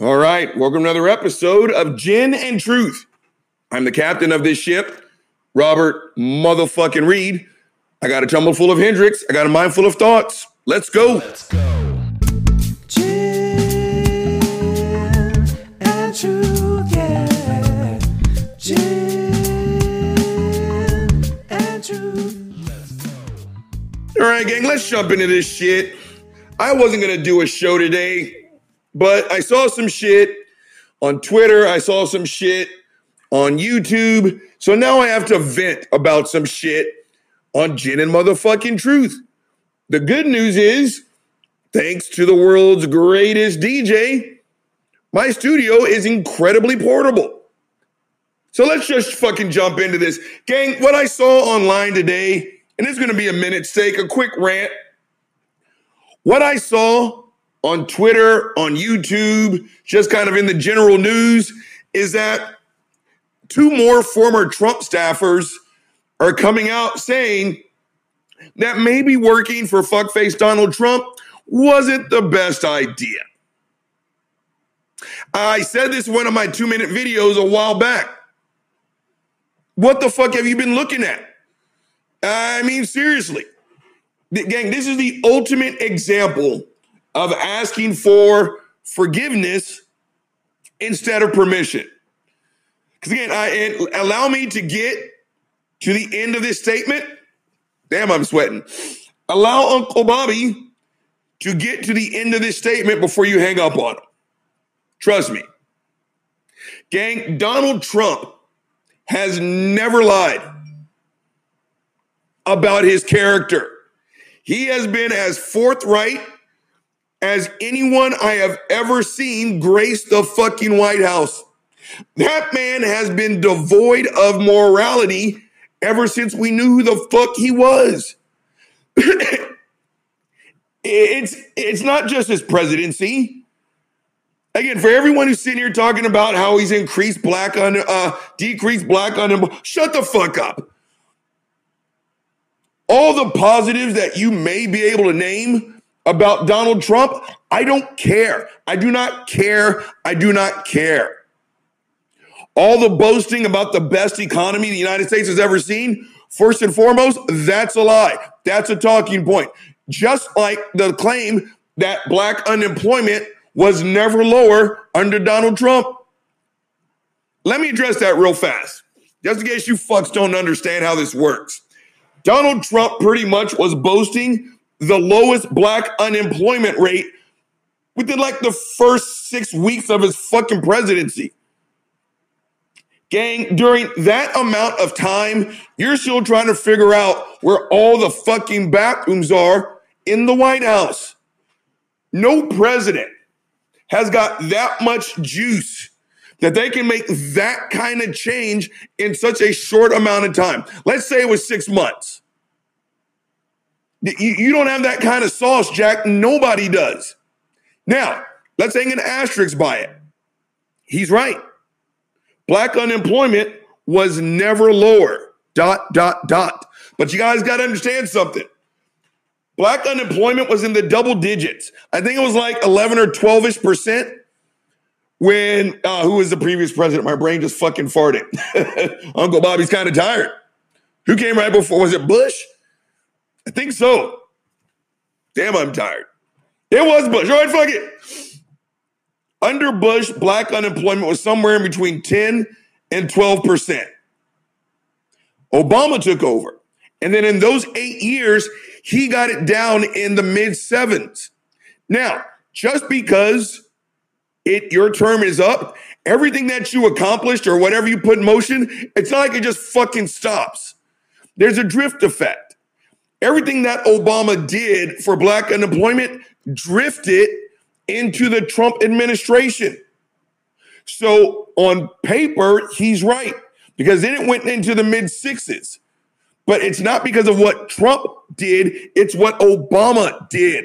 All right, welcome to another episode of Gin and Truth. I'm the captain of this ship, Robert motherfucking Reed. I got a tumble full of Hendrick's. I got a mind full of thoughts. Let's go. Let's go. Gin and truth, yeah. Gin and truth. All right, gang, let's jump into this shit. I wasn't going to do a show today, but I saw some shit on Twitter. I saw some shit on YouTube. So now I have to vent about some shit on Gin and Motherfucking Truth. The good news is, thanks to the world's greatest DJ, my studio is incredibly portable. So let's just fucking jump into this. Gang, what I saw online today, and it's gonna be a minute's sake, a quick rant. What I saw on Twitter, on YouTube, just kind of in the general news, is that two more former Trump staffers are coming out saying that maybe working for fuckface Donald Trump wasn't the best idea. I said this in one of my two minute videos a while back. What the fuck have you been looking at? I mean, seriously. Gang, this is the ultimate example of asking for forgiveness instead of permission. Because again, I, allow me to get to the end of this statement. Damn, I'm sweating. Allow Uncle Bobby to get to the end of this statement before you hang up on him. Trust me. Gang, Donald Trump has never lied about his character. He has been as forthright as anyone I have ever seen grace the fucking White House. That man has been devoid of morality ever since we knew who the fuck he was. it's it's not just his presidency. Again, for everyone who's sitting here talking about how he's increased black on uh decreased black on shut the fuck up. All the positives that you may be able to name about Donald Trump, I don't care. I do not care. I do not care. All the boasting about the best economy the United States has ever seen, first and foremost, that's a lie. That's a talking point. Just like the claim that black unemployment was never lower under Donald Trump. Let me address that real fast, just in case you fucks don't understand how this works. Donald Trump pretty much was boasting the lowest black unemployment rate within like the first six weeks of his fucking presidency. Gang, during that amount of time, you're still trying to figure out where all the fucking bathrooms are in the White House. No president has got that much juice that they can make that kind of change in such a short amount of time. Let's say it was six months. You, don't have that kind of sauce, Jack. Nobody does. Now, let's hang an asterisk by it. He's right. Black unemployment was never lower. Dot, dot, dot. But you guys got to understand something. Black unemployment was in the double digits. I think it was like 11 or 12 ish percent when, uh, who was the previous president? My brain just fucking farted. Uncle Bobby's kind of tired. Who came right before? Was it Bush? I think so. Damn, I'm tired. It was Bush. All right, fuck it. Under Bush, black unemployment was somewhere in between 10 and 12%. Obama took over. And then in those eight years, he got it down in the mid sevens. Now, just because it your term is up, everything that you accomplished or whatever you put in motion, it's not like it just fucking stops. There's a drift effect. Everything that Obama did for black unemployment drifted into the Trump administration. So on paper, he's right because then it went into the mid sixes. But it's not because of what Trump did, it's what Obama did.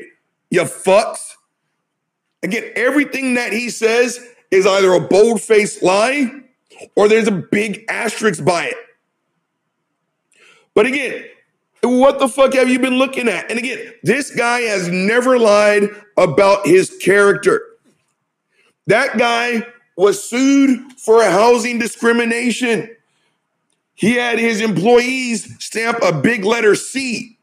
You fucks. Again, everything that he says is either a bold faced lie or there's a big asterisk by it. But again, what the fuck have you been looking at? And again, this guy has never lied about his character. That guy was sued for housing discrimination. He had his employees stamp a big letter C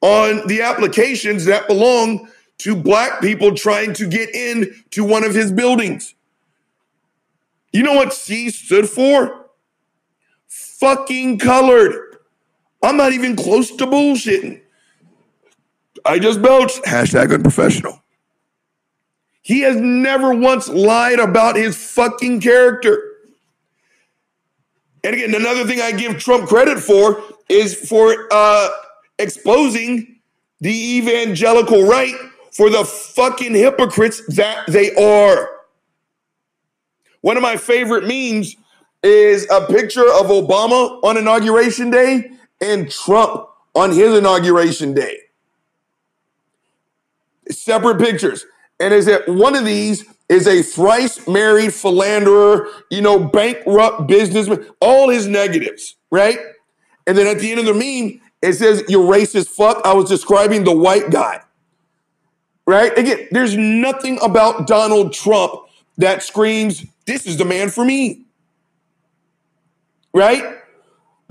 on the applications that belong to black people trying to get in to one of his buildings. You know what C stood for? Fucking colored. I'm not even close to bullshitting. I just belched. Hashtag unprofessional. He has never once lied about his fucking character. And again, another thing I give Trump credit for is for uh, exposing the evangelical right for the fucking hypocrites that they are. One of my favorite memes is a picture of Obama on inauguration day and Trump on his inauguration day. Separate pictures. And is that one of these is a thrice married philanderer, you know, bankrupt businessman, all his negatives, right? And then at the end of the meme, it says, You're racist fuck. I was describing the white guy, right? Again, there's nothing about Donald Trump that screams, This is the man for me, right?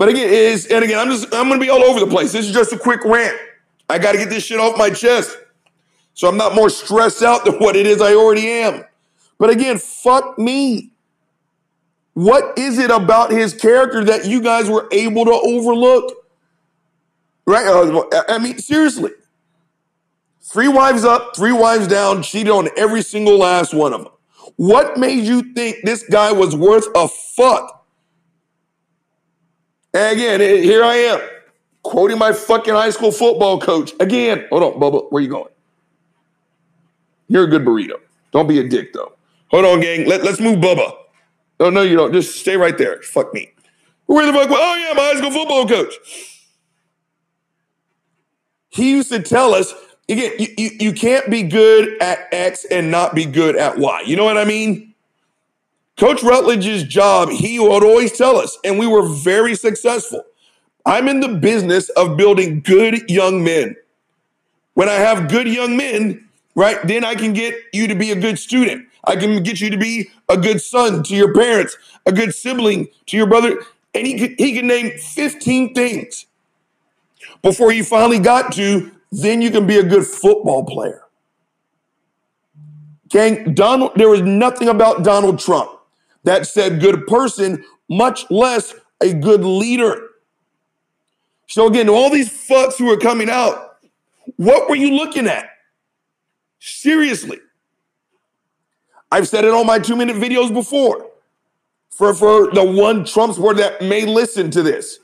But again, is and again, I'm just, I'm gonna be all over the place. This is just a quick rant. I gotta get this shit off my chest. So I'm not more stressed out than what it is I already am. But again, fuck me. What is it about his character that you guys were able to overlook? Right? Uh, I mean, seriously. Three wives up, three wives down, cheated on every single last one of them. What made you think this guy was worth a fuck? And again, here I am, quoting my fucking high school football coach. Again, hold on, Bubba, where you going? You're a good burrito. Don't be a dick, though. Hold on, gang. Let, let's move Bubba. Oh, no, you don't. Just stay right there. Fuck me. Where the fuck? Oh, yeah, my high school football coach. He used to tell us, again, you, you, you can't be good at X and not be good at Y. You know what I mean? Coach Rutledge's job, he would always tell us, and we were very successful. I'm in the business of building good young men. When I have good young men, right, then I can get you to be a good student. I can get you to be a good son to your parents, a good sibling to your brother. And he could, he can name 15 things before he finally got to, then you can be a good football player. Gang, Donald, there was nothing about Donald Trump that said good person, much less a good leader. So again, all these fucks who are coming out, what were you looking at? Seriously. I've said it on my two minute videos before. For, for the one Trump supporter that may listen to this,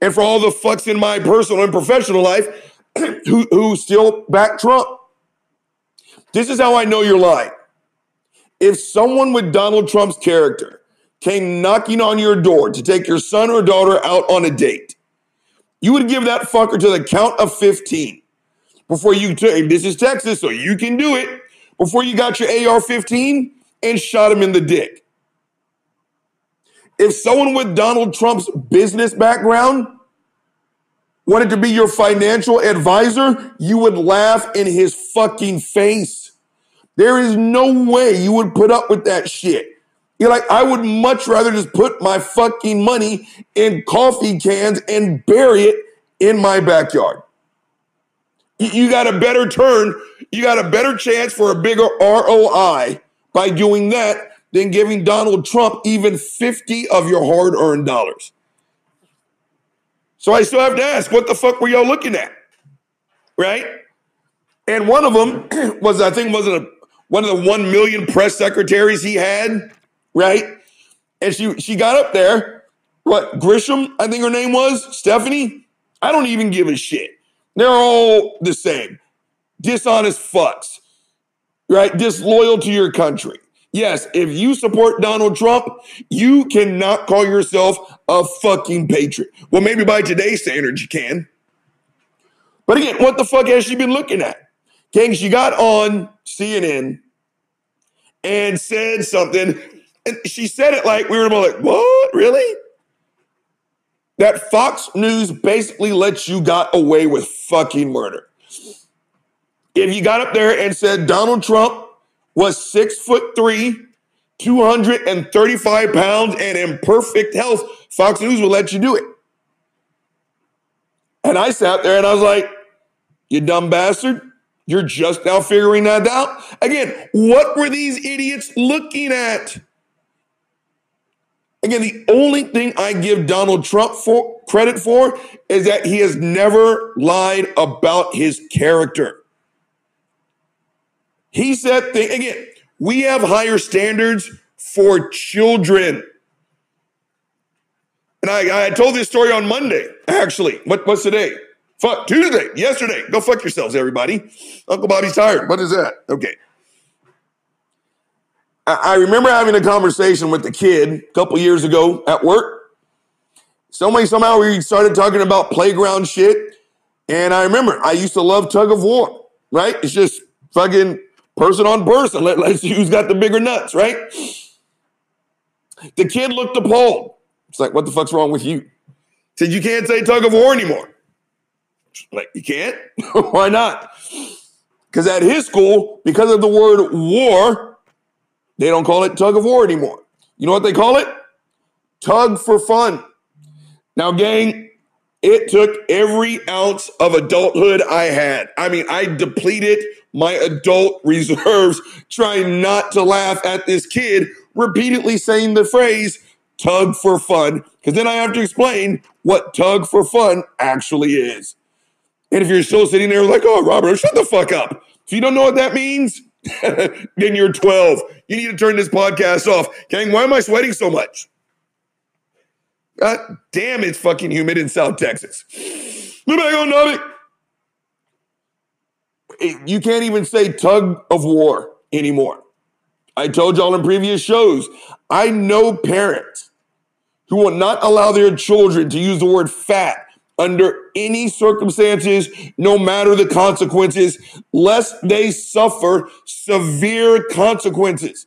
and for all the fucks in my personal and professional life who, who still back Trump. This is how I know you're lying. If someone with Donald Trump's character came knocking on your door to take your son or daughter out on a date, you would give that fucker to the count of 15 before you took, this is Texas, so you can do it, before you got your AR 15 and shot him in the dick. If someone with Donald Trump's business background wanted to be your financial advisor, you would laugh in his fucking face. There is no way you would put up with that shit. You're like, I would much rather just put my fucking money in coffee cans and bury it in my backyard. You got a better turn, you got a better chance for a bigger ROI by doing that than giving Donald Trump even 50 of your hard earned dollars. So I still have to ask, what the fuck were y'all looking at? Right? And one of them was, I think, was a, one of the 1 million press secretaries he had, right? And she, she got up there, what, Grisham, I think her name was, Stephanie? I don't even give a shit. They're all the same. Dishonest fucks, right? Disloyal to your country. Yes, if you support Donald Trump, you cannot call yourself a fucking patriot. Well, maybe by today's standards you can. But again, what the fuck has she been looking at? King, she got on CNN and said something, and she said it like we were like, what? Really? That Fox News basically lets you got away with fucking murder. If you got up there and said Donald Trump was six foot three, 235 pounds, and in perfect health, Fox News will let you do it. And I sat there and I was like, you dumb bastard. You're just now figuring that out. Again, what were these idiots looking at? Again, the only thing I give Donald Trump for credit for is that he has never lied about his character. He said again, we have higher standards for children. And I, I told this story on Monday, actually. What, what's today? Fuck, Tuesday, yesterday. Go fuck yourselves, everybody. Uncle Bobby's tired. What is that? Okay. I, remember having a conversation with the kid a couple years ago at work. Somebody, somehow we started talking about playground shit. And I remember I used to love tug of war, right? It's just fucking person on person. Let, let's see who's got the bigger nuts, right? The kid looked appalled. It's like, what the fuck's wrong with you? Said, you can't say tug of war anymore. Like, you can't? Why not? Because at his school, because of the word war, they don't call it tug of war anymore. You know what they call it? Tug for fun. Now, gang, it took every ounce of adulthood I had. I mean, I depleted my adult reserves trying not to laugh at this kid repeatedly saying the phrase tug for fun, because then I have to explain what tug for fun actually is. And if you're still sitting there like, oh, Robert, shut the fuck up. If you don't know what that means, then you're 12. You need to turn this podcast off. Gang, why am I sweating so much? God damn, it's fucking humid in South Texas. You can't even say tug of war anymore. I told y'all in previous shows, I know parents who will not allow their children to use the word fat under any circumstances, no matter the consequences, lest they suffer severe consequences.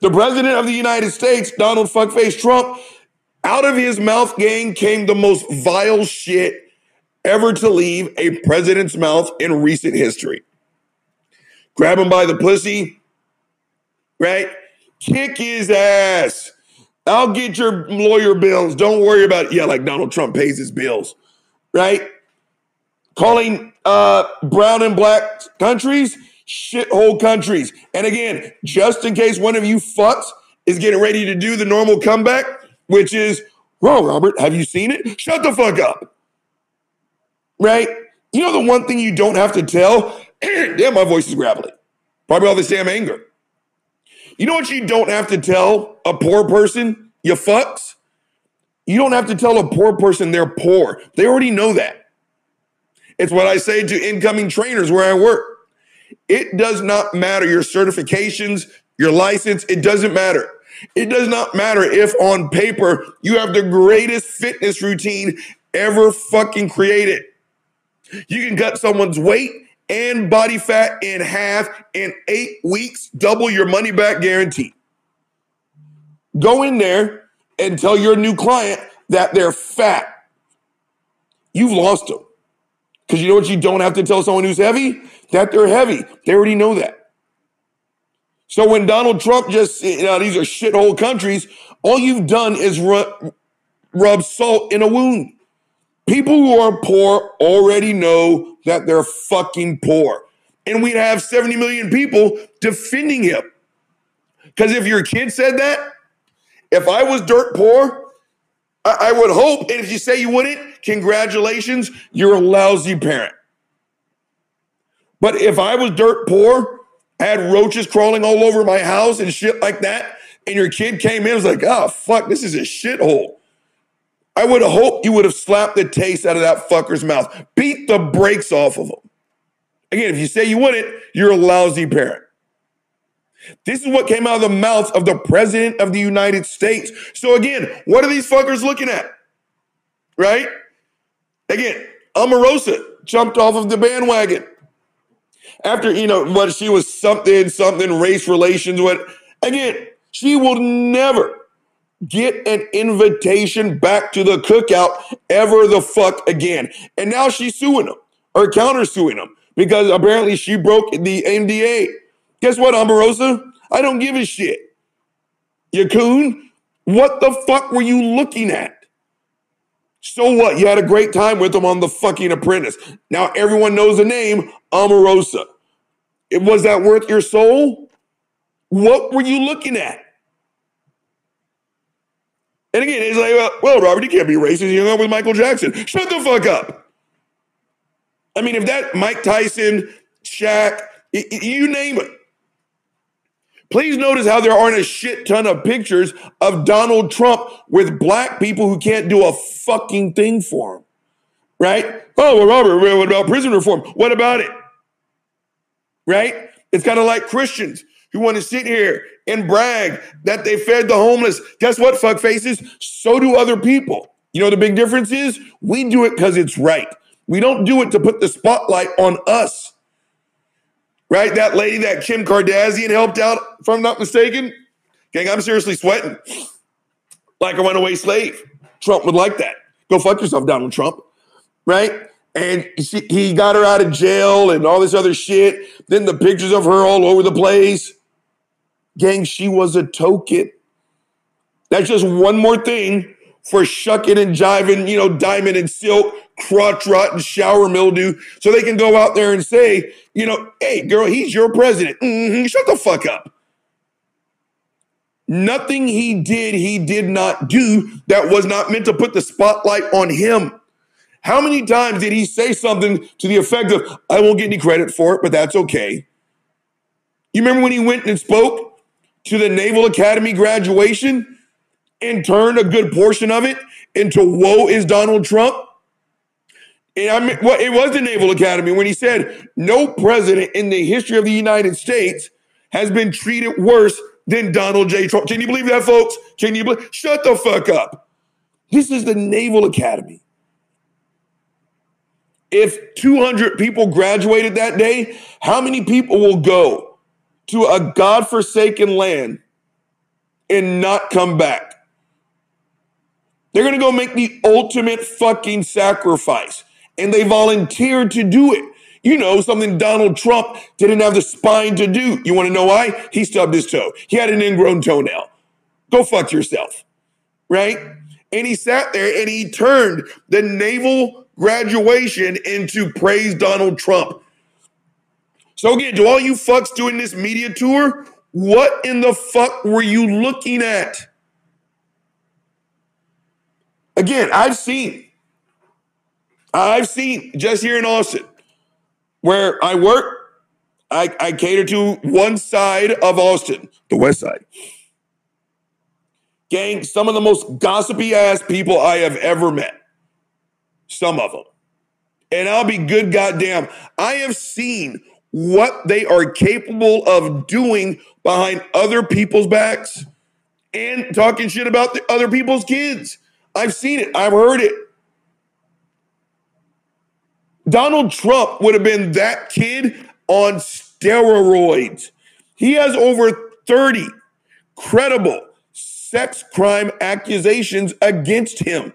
The president of the United States, Donald Fuckface Trump, out of his mouth gang came the most vile shit ever to leave a president's mouth in recent history. Grab him by the pussy, right? Kick his ass. I'll get your lawyer bills. Don't worry about it. Yeah, like Donald Trump pays his bills, right? Calling uh, brown and black countries shithole countries. And again, just in case one of you fucks is getting ready to do the normal comeback, which is, well, Robert, have you seen it? Shut the fuck up. Right? You know the one thing you don't have to tell? damn, my voice is gravelly. Probably all this damn anger. You know what you don't have to tell a poor person? You fucks. You don't have to tell a poor person they're poor. They already know that. It's what I say to incoming trainers where I work. It does not matter your certifications, your license, it doesn't matter. It does not matter if on paper you have the greatest fitness routine ever fucking created. You can cut someone's weight and body fat in half in eight weeks, double your money back guarantee. Go in there and tell your new client that they're fat. You've lost them. Because you know what you don't have to tell someone who's heavy? That they're heavy. They already know that. So when Donald Trump just, you know, these are shithole countries, all you've done is rub, rub salt in a wound. People who are poor already know that they're fucking poor. And we'd have 70 million people defending him. Because if your kid said that, if I was dirt poor, I, I would hope, and if you say you wouldn't, congratulations, you're a lousy parent. But if I was dirt poor, had roaches crawling all over my house and shit like that, and your kid came in and was like, oh, fuck, this is a shithole. I would have hoped you would have slapped the taste out of that fucker's mouth, beat the brakes off of him. Again, if you say you wouldn't, you're a lousy parent. This is what came out of the mouth of the president of the United States. So again, what are these fuckers looking at? Right? Again, Omarosa jumped off of the bandwagon. After, you know, what she was something, something, race relations, what again, she will never get an invitation back to the cookout ever the fuck again. And now she's suing him or counter suing them because apparently she broke the NDA. Guess what, Omarosa? I don't give a shit. You coon, what the fuck were you looking at? So what? You had a great time with him on the fucking apprentice. Now everyone knows the name Omarosa. It was that worth your soul? What were you looking at? And again, it's like, well, Robert, you can't be racist. You hung out with Michael Jackson. Shut the fuck up. I mean, if that Mike Tyson, Shaq, you name it. Please notice how there aren't a shit ton of pictures of Donald Trump with black people who can't do a fucking thing for him. Right? Oh, well, Robert, what about prison reform? What about it? Right? It's kind of like Christians who want to sit here and brag that they fed the homeless. Guess what, fuck faces? So do other people. You know the big difference is? We do it because it's right. We don't do it to put the spotlight on us. Right? That lady that Kim Kardashian helped out, if I'm not mistaken. Gang, I'm seriously sweating like a runaway slave. Trump would like that. Go fuck yourself, Donald Trump. Right? And she, he got her out of jail and all this other shit. Then the pictures of her all over the place. Gang, she was a token. That's just one more thing for shucking and jiving, you know, diamond and silk, crotch rot and shower mildew, so they can go out there and say, you know, hey, girl, he's your president. Mhm, shut the fuck up. Nothing he did, he did not do that was not meant to put the spotlight on him. How many times did he say something to the effect of, I won't get any credit for it, but that's okay? You remember when he went and spoke to the Naval Academy graduation and turned a good portion of it into woe is Donald Trump? And I mean, well, it was the Naval Academy when he said, no president in the history of the United States has been treated worse than Donald J. Trump. Can you believe that, folks? Can you believe? Shut the fuck up. This is the Naval Academy. If 200 people graduated that day, how many people will go to a godforsaken land and not come back? They're going to go make the ultimate fucking sacrifice. And they volunteered to do it. You know, something Donald Trump didn't have the spine to do. You want to know why? He stubbed his toe. He had an ingrown toenail. Go fuck yourself. Right? And he sat there and he turned the naval graduation into praise Donald Trump. So again, to all you fucks doing this media tour, what in the fuck were you looking at? Again, I've seen, I've seen just here in Austin, where I work, I, I cater to one side of Austin, the west side. Gang, some of the most gossipy ass people I have ever met. Some of them. And I'll be good goddamn. I have seen what they are capable of doing behind other people's backs and talking shit about the other people's kids. I've seen it. I've heard it. Donald Trump would have been that kid on steroids. He has over 30 credible sex crime accusations against him.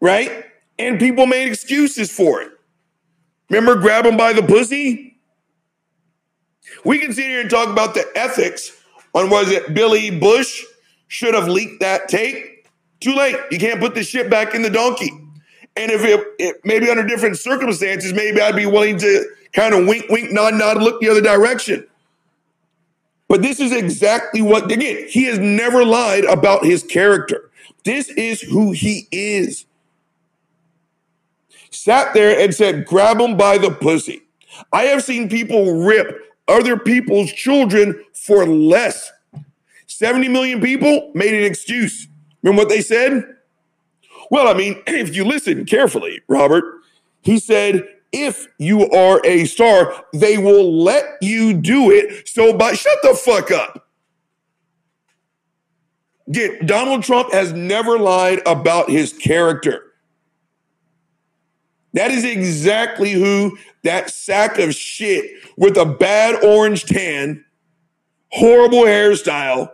Right? And people made excuses for it. Remember grab him by the pussy? We can sit here and talk about the ethics on was it Billy Bush should have leaked that tape. Too late. You can't put this shit back in the donkey. And if it, it maybe under different circumstances, maybe I'd be willing to kind of wink, wink, nod, nod, look the other direction. But this is exactly what, again, he has never lied about his character. This is who he is. Sat there and said, grab him by the pussy. I have seen people rip other people's children for less. 70 million people made an excuse. Remember what they said? Well, I mean, if you listen carefully, Robert, he said, if you are a star, they will let you do it. So, by shut the fuck up. Get Donald Trump has never lied about his character. That is exactly who that sack of shit with a bad orange tan, horrible hairstyle.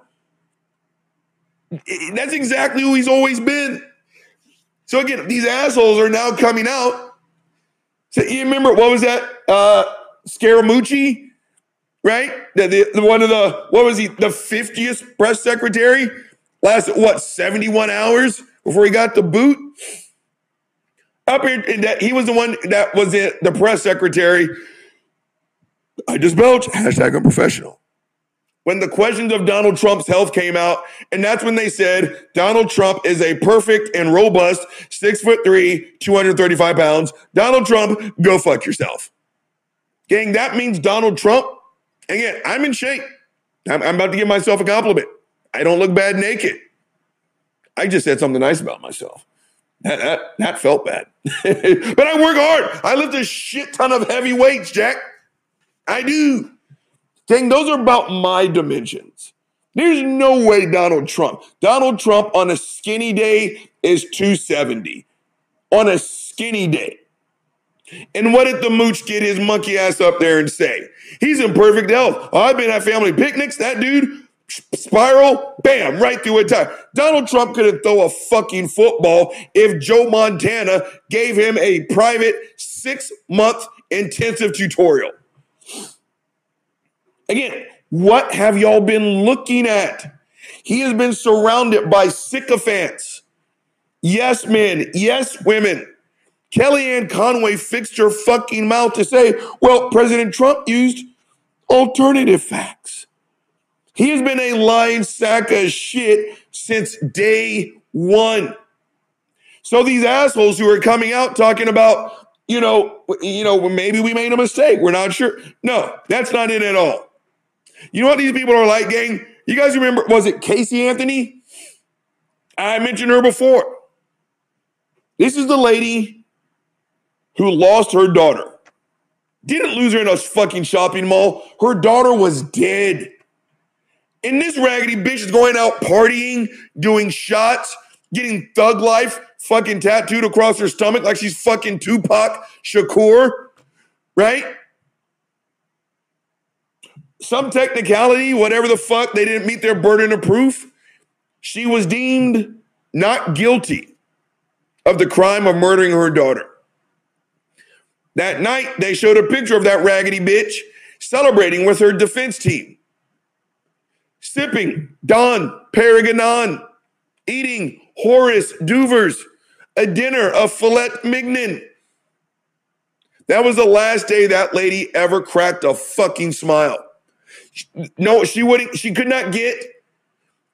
That's exactly who he's always been. So again, these assholes are now coming out So you remember what was that? Uh Scaramucci, right? The, the, the one of the what was he? The 50th press secretary? Lasted what 71 hours before he got the boot? Up here, and that he was the one that was the, the press secretary. I just belch. Hashtag unprofessional when the questions of Donald Trump's health came out, and that's when they said Donald Trump is a perfect and robust six foot three, 235 pounds. Donald Trump, go fuck yourself. Gang, that means Donald Trump. Again, I'm in shape. I'm, I'm about to give myself a compliment. I don't look bad naked. I just said something nice about myself. That, that, that felt bad. but I work hard. I lift a shit ton of heavy weights, Jack. I do. Dang, those are about my dimensions. There's no way Donald Trump, Donald Trump on a skinny day is 270. On a skinny day. And what did the mooch get his monkey ass up there and say? He's in perfect health. Oh, I've been at family picnics. That dude, spiral, bam, right through a tire. Donald Trump couldn't throw a fucking football if Joe Montana gave him a private six month intensive tutorial. Again, what have y'all been looking at? He has been surrounded by sycophants. Yes, men. Yes, women. Kellyanne Conway fixed her fucking mouth to say, well, President Trump used alternative facts. He has been a lying sack of shit since day one. So these assholes who are coming out talking about, you know, you know, maybe we made a mistake. We're not sure. No, that's not it at all. You know what these people are like, gang? You guys remember, was it Casey Anthony? I mentioned her before. This is the lady who lost her daughter. Didn't lose her in a fucking shopping mall. Her daughter was dead. And this raggedy bitch is going out partying, doing shots, getting thug life fucking tattooed across her stomach like she's fucking Tupac Shakur, right? some technicality, whatever the fuck, they didn't meet their burden of proof. She was deemed not guilty of the crime of murdering her daughter. That night, they showed a picture of that raggedy bitch celebrating with her defense team, sipping Dom, Perignon, eating hors d'oeuvres, a dinner of filet mignon. That was the last day that lady ever cracked a fucking smile. No, she wouldn't. She could not get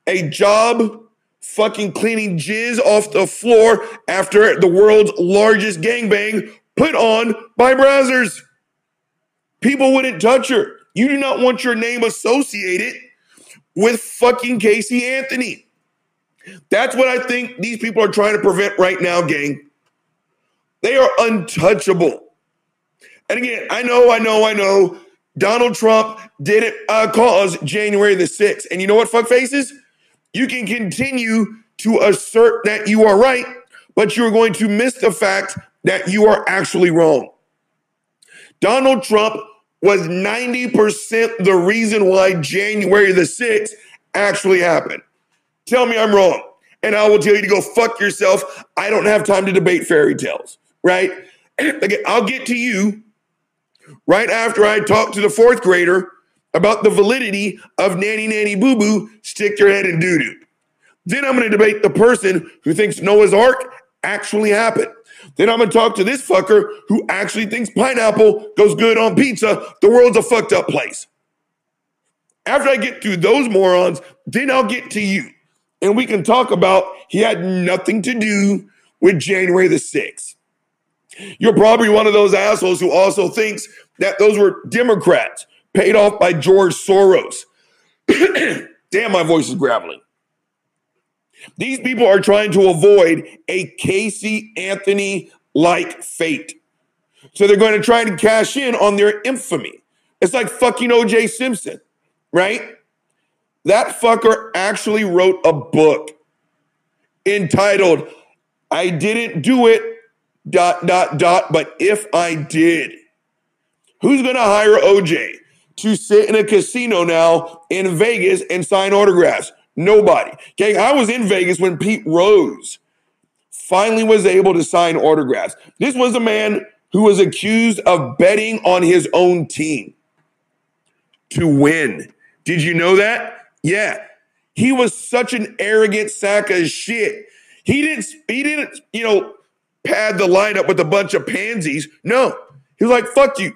a job fucking cleaning jizz off the floor after the world's largest gangbang put on by Brazzers. People wouldn't touch her. You do not want your name associated with fucking Casey Anthony. That's what I think these people are trying to prevent right now, gang. They are untouchable. And again, I know, I know, I know Donald Trump didn't uh, cause January the 6th. And you know what, fuck faces? You can continue to assert that you are right, but you're going to miss the fact that you are actually wrong. Donald Trump was 90% the reason why January the 6th actually happened. Tell me I'm wrong. And I will tell you to go fuck yourself. I don't have time to debate fairy tales, right? Again, I'll get to you right after I talk to the fourth grader about the validity of nanny nanny boo boo, stick your head in doo doo. Then I'm going to debate the person who thinks Noah's Ark actually happened. Then I'm to talk to this fucker who actually thinks pineapple goes good on pizza. The world's a fucked up place. After I get through those morons, then I'll get to you. And we can talk about he had nothing to do with January the 6th. You're probably one of those assholes who also thinks that those were Democrats paid off by George Soros. Damn, my voice is graveling. These people are trying to avoid a Casey Anthony like fate. So they're going to try to cash in on their infamy. It's like fucking OJ Simpson, right? That fucker actually wrote a book entitled, I Didn't Do It, dot, dot, dot, but if I did. Who's going to hire OJ to sit in a casino now in Vegas and sign autographs? Nobody. Okay, I was in Vegas when Pete Rose finally was able to sign autographs. This was a man who was accused of betting on his own team to win. Did you know that? Yeah. He was such an arrogant sack of shit. He didn't, he didn't, you know, pad the lineup with a bunch of pansies. No. He was like, fuck you.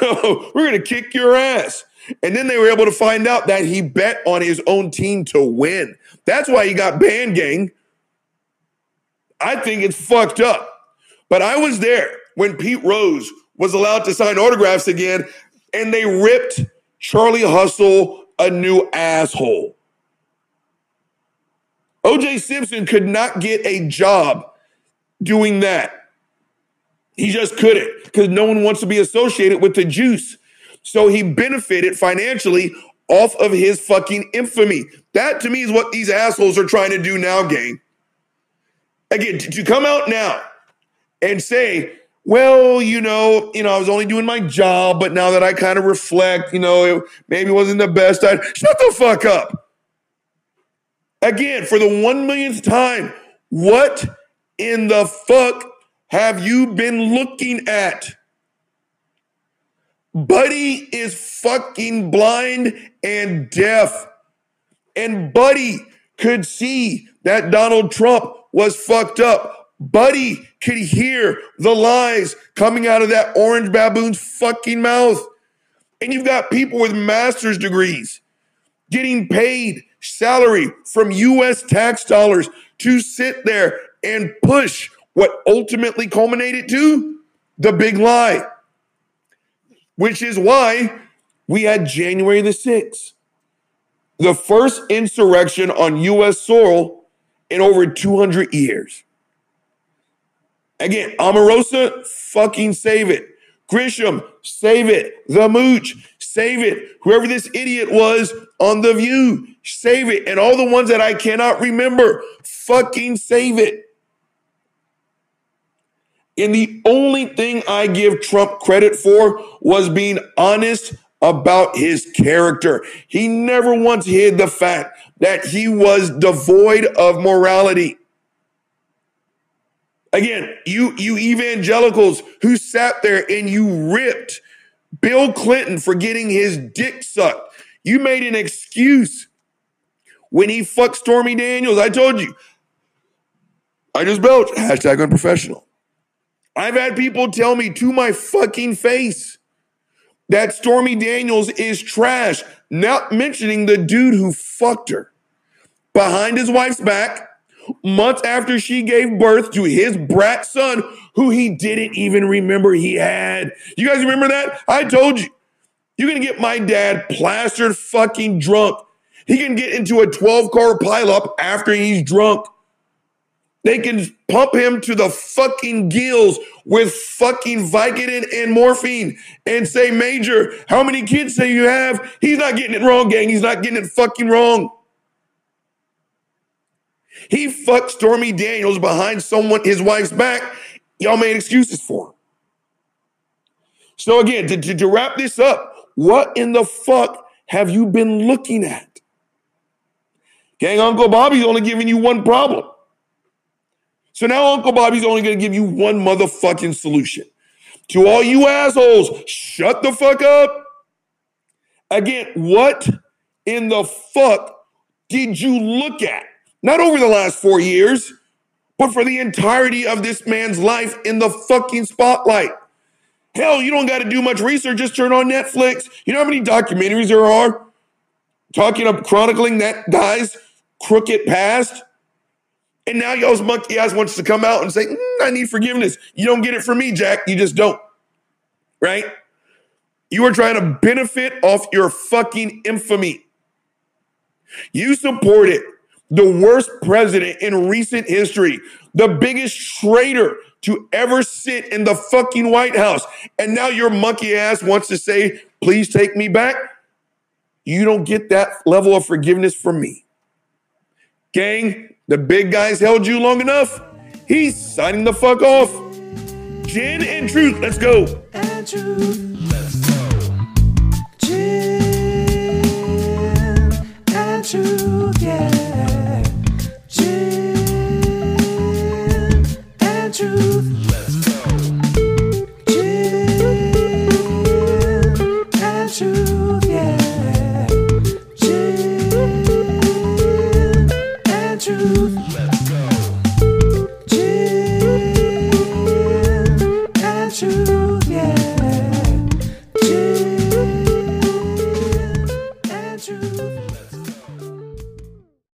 We're to kick your ass. And then they were able to find out that he bet on his own team to win. That's why he got banned, gang. I think it's fucked up. But I was there when Pete Rose was allowed to sign autographs again, and they ripped Charlie Hustle a new asshole. OJ Simpson could not get a job doing that. He just couldn't because no one wants to be associated with the juice. So he benefited financially off of his fucking infamy. That to me is what these assholes are trying to do now, gang. Again, to, come out now and say, well, you know, you know, I was only doing my job, but now that I kind of reflect, you know, it maybe wasn't the best. I shut the fuck up. Again, for the one millionth time, what in the fuck have you been looking at? Buddy is fucking blind and deaf. And Buddy could see that Donald Trump was fucked up. Buddy could hear the lies coming out of that orange baboon's fucking mouth. And you've got people with master's degrees getting paid salary from US tax dollars to sit there and push what ultimately culminated to the big lie, which is why we had January the 6th, the first insurrection on US soil in over 200 years. Again, Omarosa, fucking save it. Grisham, save it. The Mooch, save it. Whoever this idiot was on The View, save it. And all the ones that I cannot remember, fucking save it. And the only thing I give Trump credit for was being honest about his character. He never once hid the fact that he was devoid of morality. Again, you you evangelicals who sat there and you ripped Bill Clinton for getting his dick sucked. You made an excuse when he fucked Stormy Daniels. I told you. I just belched. Hashtag unprofessional. I've had people tell me to my fucking face that Stormy Daniels is trash, not mentioning the dude who fucked her behind his wife's back months after she gave birth to his brat son, who he didn't even remember he had. You guys remember that? I told you. You're going to get my dad plastered fucking drunk. He can get into a 12 car pileup after he's drunk. They can pump him to the fucking gills with fucking Vicodin and morphine and say, Major, how many kids say you have? He's not getting it wrong, gang. He's not getting it fucking wrong. He fucked Stormy Daniels behind someone, his wife's back. Y'all made excuses for him. So again, to, to, to wrap this up, what in the fuck have you been looking at? Gang, Uncle Bobby's only giving you one problem. So now Uncle Bobby's only going to give you one motherfucking solution. To all you assholes, shut the fuck up. Again, what in the fuck did you look at? Not over the last four years, but for the entirety of this man's life in the fucking spotlight. Hell, you don't got to do much research. Just turn on Netflix. You know how many documentaries there are talking of chronicling that guy's crooked past? And now y'all's monkey ass wants to come out and say, mm, I need forgiveness. You don't get it from me, Jack. You just don't. Right? You are trying to benefit off your fucking infamy. You supported the worst president in recent history, the biggest traitor to ever sit in the fucking White House. And now your monkey ass wants to say, please take me back. You don't get that level of forgiveness from me. Gang, the big guys held you long enough. He's signing the fuck off. Gin and truth, let's go. and truth. And truth, yeah.